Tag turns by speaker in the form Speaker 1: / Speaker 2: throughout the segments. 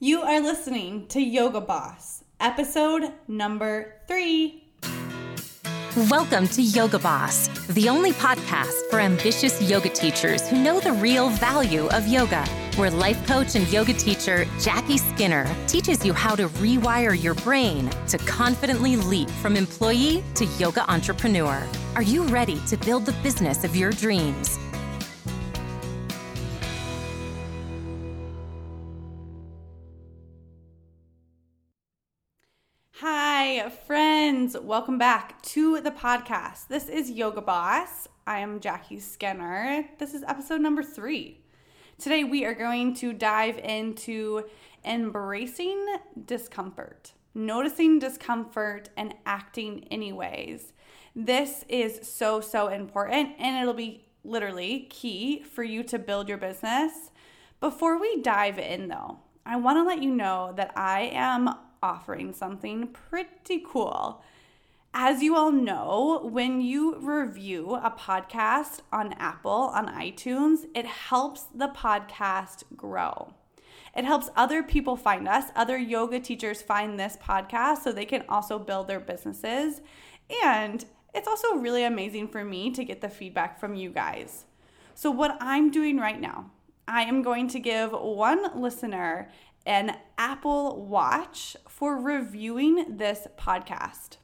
Speaker 1: You are listening to Yoga Boss, episode number three.
Speaker 2: Welcome to Yoga Boss, the only podcast for ambitious yoga teachers who know the real value of yoga. Where life coach and yoga teacher Jackie Skinner teaches you how to rewire your brain to confidently leap from employee to yoga entrepreneur. Are you ready to build the business of your dreams?
Speaker 1: Friends. Welcome back to the podcast. This is Yoga Boss. I am Jackie Skinner. This is episode number three. Today, we are going to dive into embracing discomfort, noticing discomfort, and acting anyways. This is so, so important, and it'll be literally key for you to build your business. Before we dive in, though, I want to let you know that I am offering something pretty cool. As you all know, when you review a podcast on Apple, on iTunes, it helps the podcast grow. It helps other people find us, other yoga teachers find this podcast so they can also build their businesses. And it's also really amazing for me to get the feedback from you guys. So, what I'm doing right now, I am going to give one listener an Apple Watch for reviewing this podcast.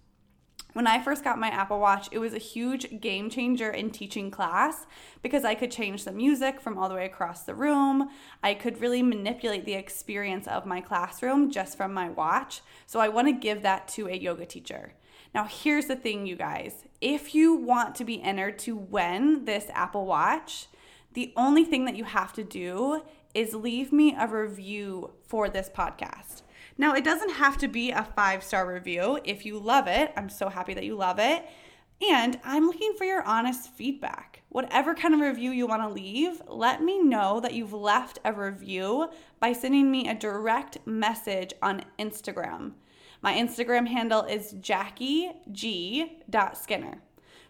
Speaker 1: When I first got my Apple Watch, it was a huge game changer in teaching class because I could change the music from all the way across the room. I could really manipulate the experience of my classroom just from my watch. So I want to give that to a yoga teacher. Now, here's the thing, you guys. If you want to be entered to win this Apple Watch, the only thing that you have to do is leave me a review for this podcast. Now, it doesn't have to be a five star review. If you love it, I'm so happy that you love it. And I'm looking for your honest feedback. Whatever kind of review you want to leave, let me know that you've left a review by sending me a direct message on Instagram. My Instagram handle is jackieg.skinner.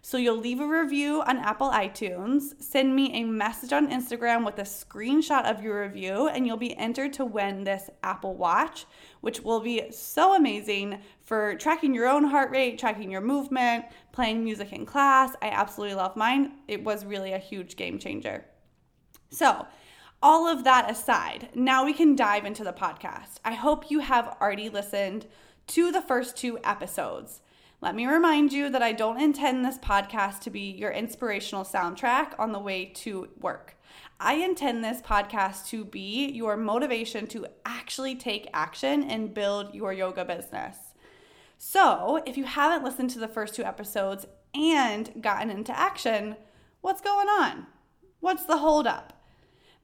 Speaker 1: So you'll leave a review on Apple iTunes, send me a message on Instagram with a screenshot of your review, and you'll be entered to win this Apple Watch, which will be so amazing for tracking your own heart rate, tracking your movement, playing music in class. I absolutely love mine. It was really a huge game changer. So, all of that aside, now we can dive into the podcast. I hope you have already listened to the first two episodes. Let me remind you that I don't intend this podcast to be your inspirational soundtrack on the way to work. I intend this podcast to be your motivation to actually take action and build your yoga business. So, if you haven't listened to the first two episodes and gotten into action, what's going on? What's the holdup?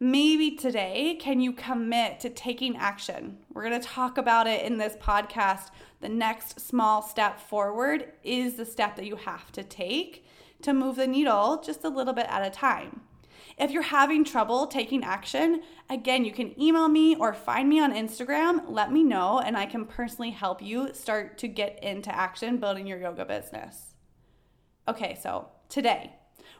Speaker 1: Maybe today, can you commit to taking action? We're going to talk about it in this podcast. The next small step forward is the step that you have to take to move the needle just a little bit at a time. If you're having trouble taking action, again, you can email me or find me on Instagram. Let me know, and I can personally help you start to get into action building your yoga business. Okay, so today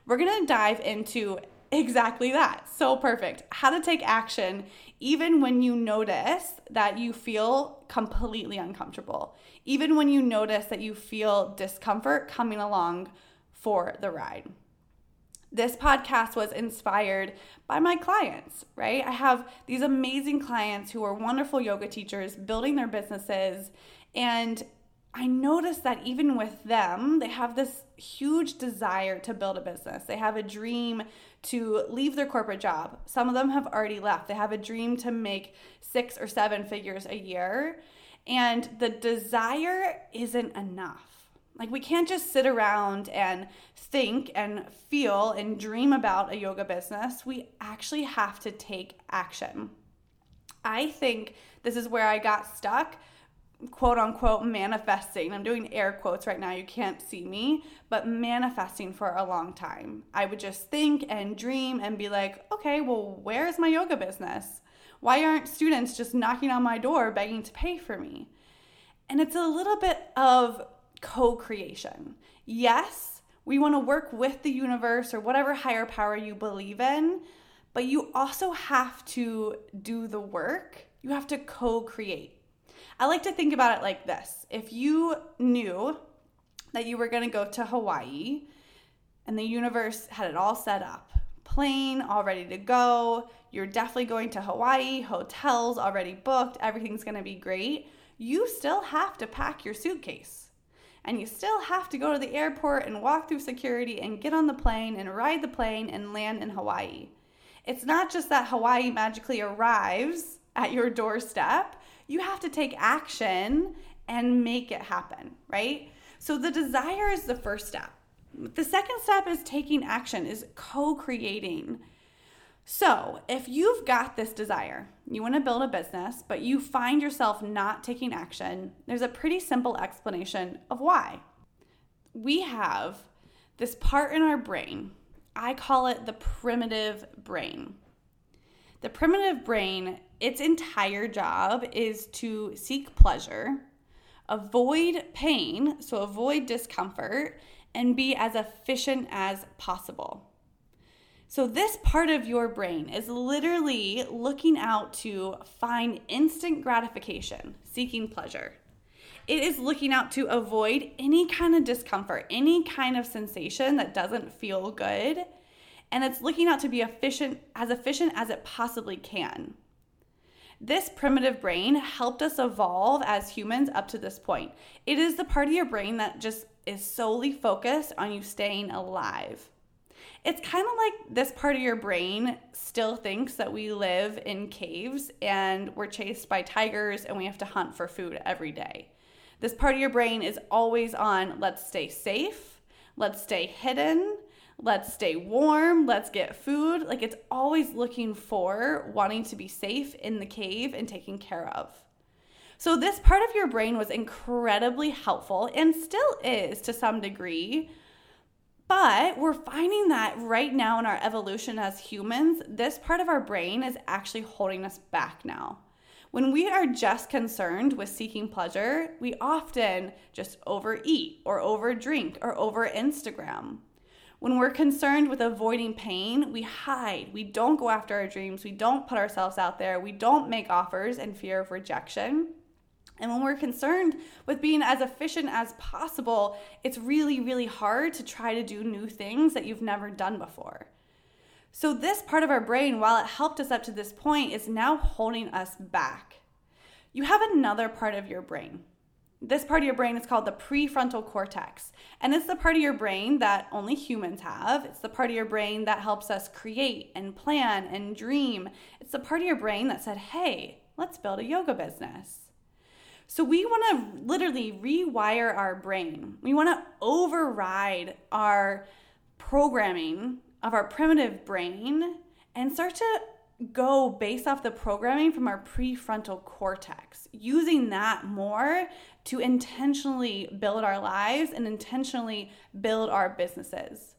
Speaker 1: we're gonna dive into Exactly that. So perfect. How to take action even when you notice that you feel completely uncomfortable, even when you notice that you feel discomfort coming along for the ride. This podcast was inspired by my clients, right? I have these amazing clients who are wonderful yoga teachers building their businesses and I noticed that even with them, they have this huge desire to build a business. They have a dream to leave their corporate job. Some of them have already left. They have a dream to make six or seven figures a year. And the desire isn't enough. Like, we can't just sit around and think and feel and dream about a yoga business. We actually have to take action. I think this is where I got stuck quote unquote manifesting. I'm doing air quotes right now, you can't see me, but manifesting for a long time. I would just think and dream and be like, okay, well, where's my yoga business? Why aren't students just knocking on my door begging to pay for me? And it's a little bit of co creation. Yes, we want to work with the universe or whatever higher power you believe in, but you also have to do the work You have to co create. I like to think about it like this if you knew that you were going to go to Hawaii and the universe had it all set up plane all ready to go, you're definitely going to Hawaii, hotels already booked, everything's going to be great. You still have to pack your suitcase. And you still have to go to the airport and walk through security and get on the plane and ride the plane and land in Hawaii. It's not just that Hawaii magically arrives at your doorstep, you have to take action and make it happen, right? So the desire is the first step. The second step is taking action, is co creating. So, if you've got this desire, you want to build a business, but you find yourself not taking action, there's a pretty simple explanation of why. We have this part in our brain, I call it the primitive brain. The primitive brain, its entire job is to seek pleasure, avoid pain, so avoid discomfort, and be as efficient as possible. So, this part of your brain is literally looking out to find instant gratification, seeking pleasure. It is looking out to avoid any kind of discomfort, any kind of sensation that doesn't feel good. And it's looking out to be efficient, as efficient as it possibly can. This primitive brain helped us evolve as humans up to this point. It is the part of your brain that just is solely focused on you staying alive. It's kind of like this part of your brain still thinks that we live in caves and we're chased by tigers and we have to hunt for food every day. This part of your brain is always on let's stay safe, let's stay hidden, let's stay warm, let's get food. Like it's always looking for wanting to be safe in the cave and taken care of. So, this part of your brain was incredibly helpful and still is to some degree. But we're finding that right now in our evolution as humans, this part of our brain is actually holding us back now. When we are just concerned with seeking pleasure, we often just overeat or overdrink or over Instagram. When we're concerned with avoiding pain, we hide. We don't go after our dreams. We don't put ourselves out there. We don't make offers in fear of rejection. And when we're concerned with being as efficient as possible, it's really, really hard to try to do new things that you've never done before. So, this part of our brain, while it helped us up to this point, is now holding us back. You have another part of your brain. This part of your brain is called the prefrontal cortex. And it's the part of your brain that only humans have. It's the part of your brain that helps us create and plan and dream. It's the part of your brain that said, hey, let's build a yoga business. So we want to literally rewire our brain. We want to override our programming of our primitive brain and start to go based off the programming from our prefrontal cortex, using that more to intentionally build our lives and intentionally build our businesses.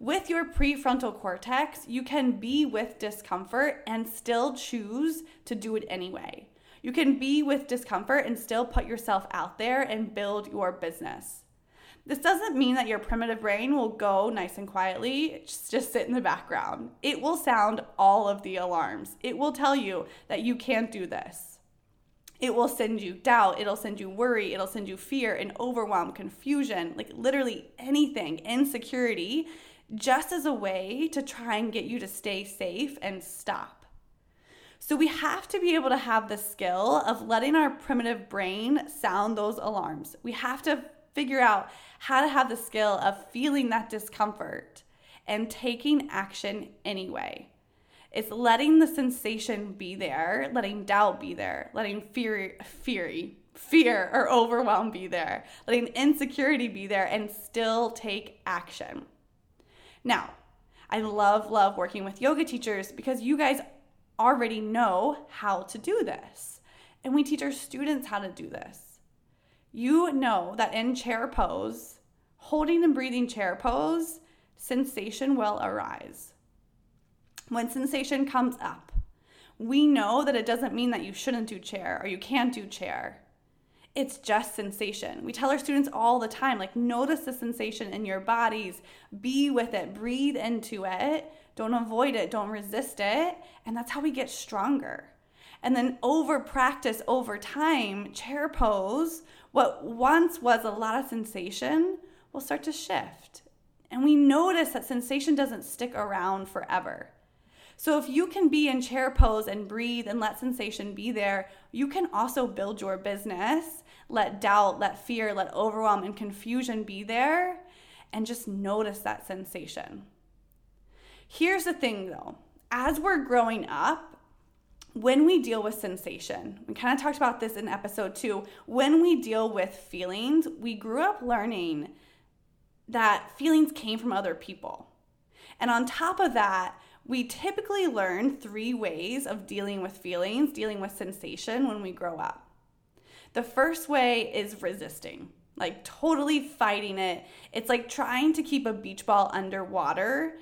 Speaker 1: With your prefrontal cortex, you can be with discomfort and still choose to do it anyway. You can be with discomfort and still put yourself out there and build your business. This doesn't mean that your primitive brain will go nice and quietly, just, just sit in the background. It will sound all of the alarms. It will tell you that you can't do this. It will send you doubt, it'll send you worry, it'll send you fear and overwhelm, confusion, like literally anything, insecurity, just as a way to try and get you to stay safe and stop. So we have to be able to have the skill of letting our primitive brain sound those alarms. We have to figure out how to have the skill of feeling that discomfort and taking action anyway. It's letting the sensation be there, letting doubt be there, letting fear, fury, fear or overwhelm be there, letting insecurity be there, and still take action. Now, I love, love working with yoga teachers because you guys already know how to do this. And we teach our students how to do this. You know that in chair pose, holding and breathing chair pose, sensation will arise. When sensation comes up, we know that it doesn't mean that you shouldn't do chair or you can't do chair. It's just sensation. We tell our students all the time like, notice the sensation in your bodies, be with it, breathe into it, don't avoid it, don't resist it. And that's how we get stronger. And then over practice, over time, chair pose, what once was a lot of sensation, will start to shift. And we notice that sensation doesn't stick around forever. So if you can be in chair pose and breathe and let sensation be there, you can also build your business. Let doubt, let fear, let overwhelm and confusion be there and just notice that sensation. Here's the thing though as we're growing up, when we deal with sensation, we kind of talked about this in episode two. When we deal with feelings, we grew up learning that feelings came from other people. And on top of that, we typically learn three ways of dealing with feelings, dealing with sensation when we grow up. The first way is resisting, like totally fighting it. It's like trying to keep a beach ball underwater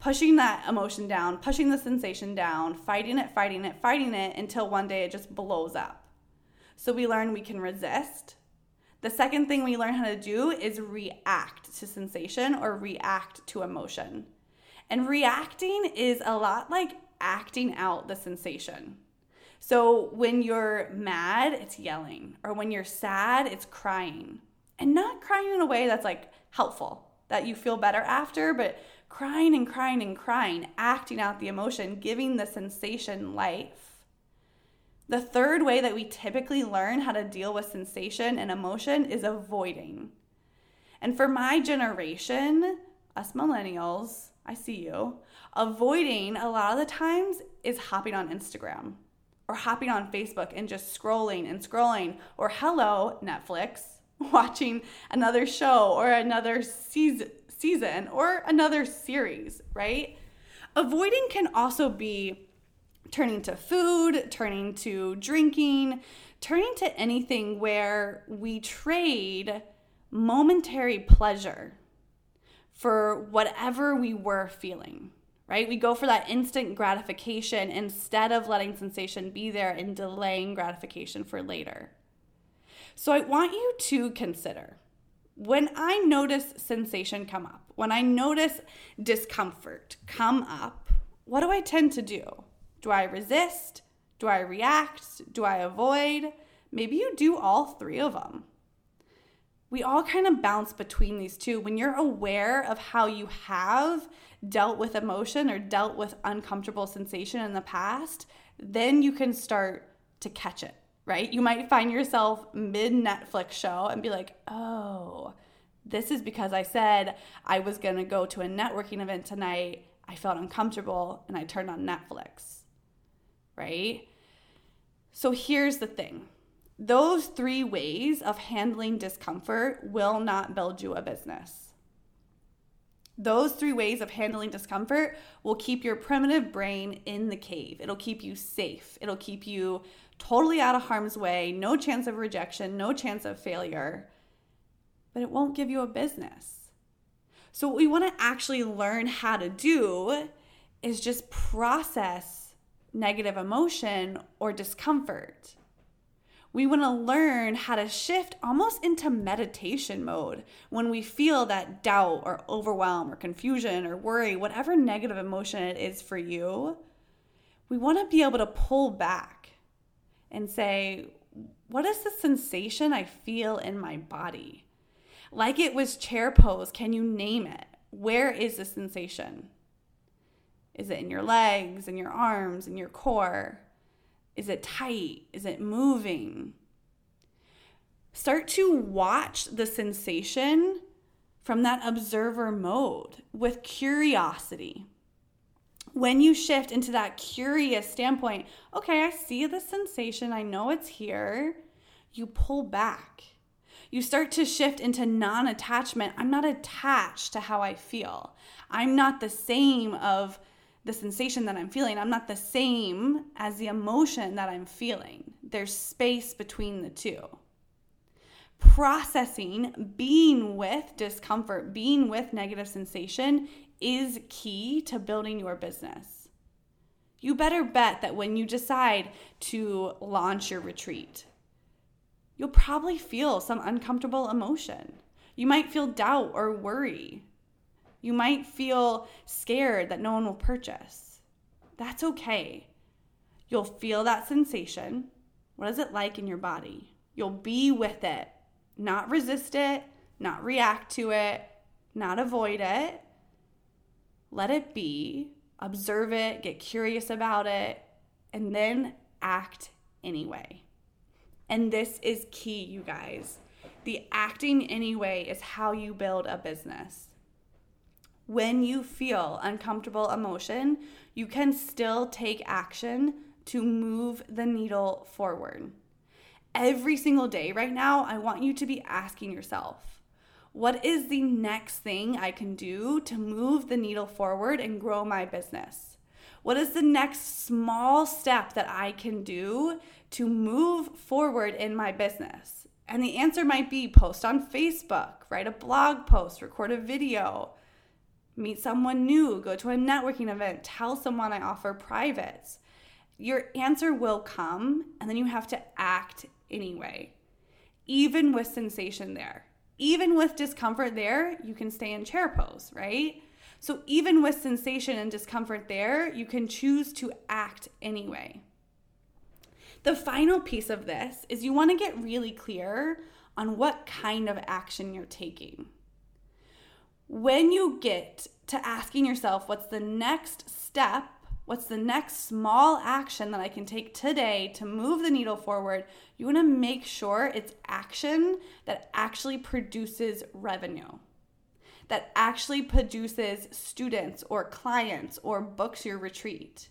Speaker 1: pushing that emotion down, pushing the sensation down, fighting it, fighting it, fighting it until one day it just blows up. So we learn we can resist. The second thing we learn how to do is react to sensation or react to emotion. And reacting is a lot like acting out the sensation. So when you're mad, it's yelling, or when you're sad, it's crying. And not crying in a way that's like helpful, that you feel better after, but crying and crying and crying, acting out the emotion, giving the sensation life. The third way that we typically learn how to deal with sensation and emotion is avoiding. And for my generation, us millennials, I see you, avoiding a lot of the times is hopping on Instagram or hopping on Facebook and just scrolling and scrolling, or hello, Netflix, watching another show or another season season or another series, right? Avoiding can also be turning to food, turning to drinking, turning to anything where we trade momentary pleasure for whatever we were feeling, right? We go for that instant gratification instead of letting sensation be there and delaying gratification for later. So I want you to consider when I notice sensation come up, when I notice discomfort come up, what do I tend to do? Do I resist? Do I react? Do I avoid? Maybe you do all three of them. We all kind of bounce between these two. When you're aware of how you have dealt with emotion or dealt with uncomfortable sensation in the past, then you can start to catch it right? You might find yourself mid Netflix show and be like, oh, this is because I said I was going to go to a networking event tonight. I felt uncomfortable and I turned on Netflix, right? So here's the thing those three ways of handling discomfort will not build you a business. Those three ways of handling discomfort will keep your primitive brain in the cave. It'll keep you safe. It'll keep you totally out of harm's way, no chance of rejection, no chance of failure, but it won't give you a business. So, what we want to actually learn how to do is just process negative emotion or discomfort. We want to learn how to shift almost into meditation mode when we feel that doubt or overwhelm or confusion or worry, whatever negative emotion it is for you. We want to be able to pull back and say, what is the sensation I feel in my body? Like it was chair pose, can you name it? Where is the sensation? Is it in your legs, in your arms, in your core? Is it tight? Is it moving? Start to watch the sensation from that observer mode with curiosity when you shift into that curious standpoint, okay, I see the sensation, I know it's here, you pull back. You start to shift into non attachment. I'm not attached to how I feel. I'm not the same of the sensation that I'm feeling. I'm not the same as the emotion that I'm feeling. There's space between the two. Processing, being with discomfort, being with negative sensation is key to building your business. You better bet that when you decide to launch your retreat, you'll probably feel some uncomfortable emotion. You might feel doubt or worry. You might feel scared that no one will purchase. That's okay. You'll feel that sensation. What is it like in your body? You'll be with it, not resist it, not react to it, not avoid it. Let it be, observe it, get curious about it, and then act anyway. And this is key, you guys. The acting anyway is how you build a business. When you feel uncomfortable emotion, you can still take action to move the needle forward. Every single day right now, I want you to be asking yourself, what is the next thing I can do to move the needle forward and grow my business? What is the next small step that I can do to move forward in my business? And the answer might be post on Facebook, write a blog post, record a video, meet someone new, go to a networking event, tell someone I offer privates. Your answer will come, and then you have to act anyway, even with sensation there. Even with discomfort there, you can stay in chair pose, right? So, even with sensation and discomfort there, you can choose to act anyway. The final piece of this is you want to get really clear on what kind of action you're taking. When you get to asking yourself, what's the next step? What's the next small action that I can take today to move the needle forward? You want to make sure it's action that actually produces revenue, that actually produces students or clients or books your retreat.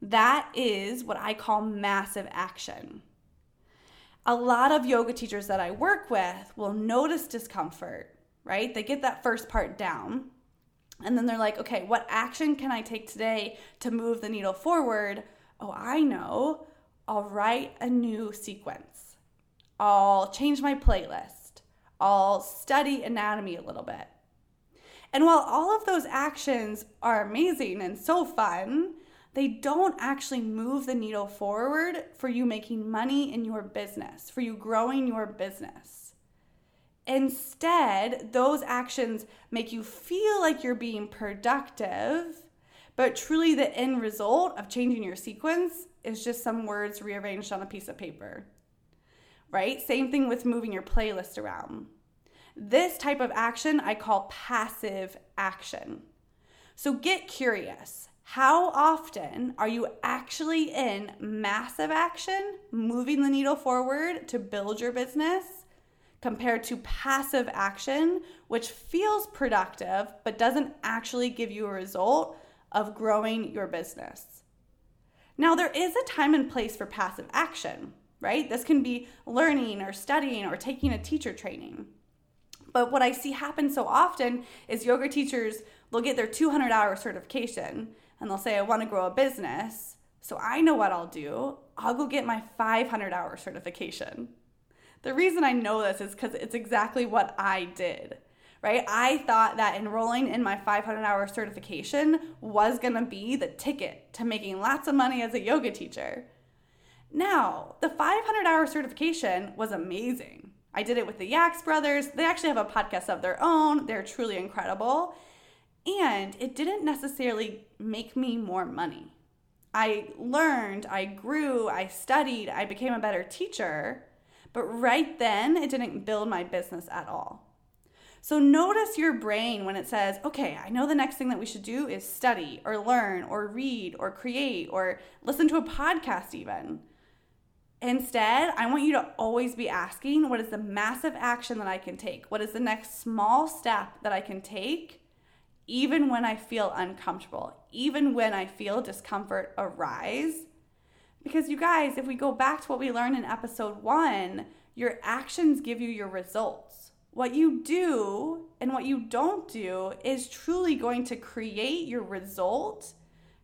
Speaker 1: That is what I call massive action. A lot of yoga teachers that I work with will notice discomfort, right? They get that first part down. And then they're like, okay, what action can I take today to move the needle forward? Oh, I know. I'll write a new sequence. I'll change my playlist. I'll study anatomy a little bit. And while all of those actions are amazing and so fun, they don't actually move the needle forward for you making money in your business, for you growing your business. Instead, those actions make you feel like you're being productive, but truly the end result of changing your sequence is just some words rearranged on a piece of paper. Right? Same thing with moving your playlist around. This type of action I call passive action. So get curious. How often are you actually in massive action, moving the needle forward to build your business, compared to passive action, which feels productive but doesn't actually give you a result of growing your business? Now, there is a time and place for passive action, right? This can be learning or studying or taking a teacher training. But what I see happen so often is yoga teachers, they'll get their 200 hour certification and they'll say, I want to grow a business. So I know what I'll do. I'll go get my 500 hour certification. The reason I know this is because it's exactly what I did, right? I thought that enrolling in my 500 hour certification was gonna be the ticket to making lots of money as a yoga teacher. Now, the 500 hour certification was amazing. I did it with the Yaks brothers. They actually have a podcast of their own, they're truly incredible. And it didn't necessarily make me more money. I learned, I grew, I studied, I became a better teacher, but right then it didn't build my business at all. So notice your brain when it says, okay, I know the next thing that we should do is study or learn or read or create or listen to a podcast, even. Instead, I want you to always be asking, what is the massive action that I can take? What is the next small step that I can take even when I feel uncomfortable, even when I feel discomfort arise. Because, you guys, if we go back to what we learned in episode one, your actions give you your results. What you do and what you don't do is truly going to create your result,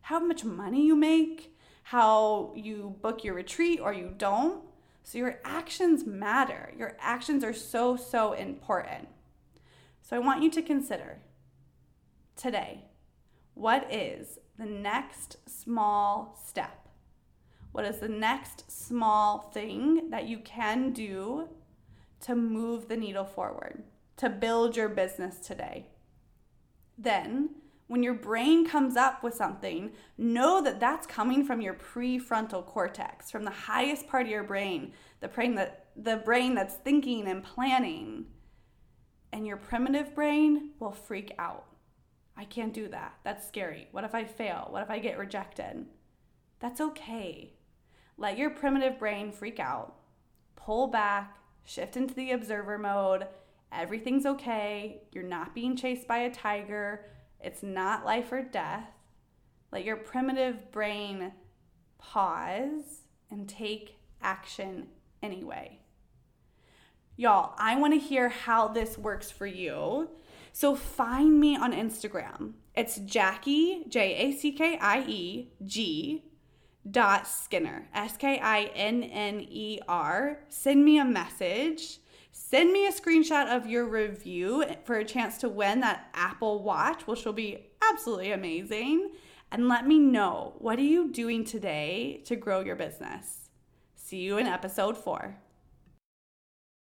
Speaker 1: how much money you make, how you book your retreat or you don't. So, your actions matter. Your actions are so, so important. So, I want you to consider today, what is the next small step? What is the next small thing that you can do to move the needle forward, to build your business today? Then, When your brain comes up with something, know that that's coming from your prefrontal cortex, from the highest part of your brain, the brain that the brain that's thinking and planning. And your primitive brain will freak out. I can't do that. That's scary. What if I fail? What if I get rejected? That's okay. Let your primitive brain freak out. Pull back, shift into the observer mode. Everything's okay. You're not being chased by a tiger. It's not life or death. Let your primitive brain pause and take action anyway. Y'all, I want to hear how this works for you. So find me on Instagram. It's Jackie, J A C K I E G dot Skinner, S K I N N E R. Send me a message. Send me a screenshot of your review for a chance to win that Apple Watch, which will be absolutely amazing. And let me know what are you doing today to grow your business. See you in episode four.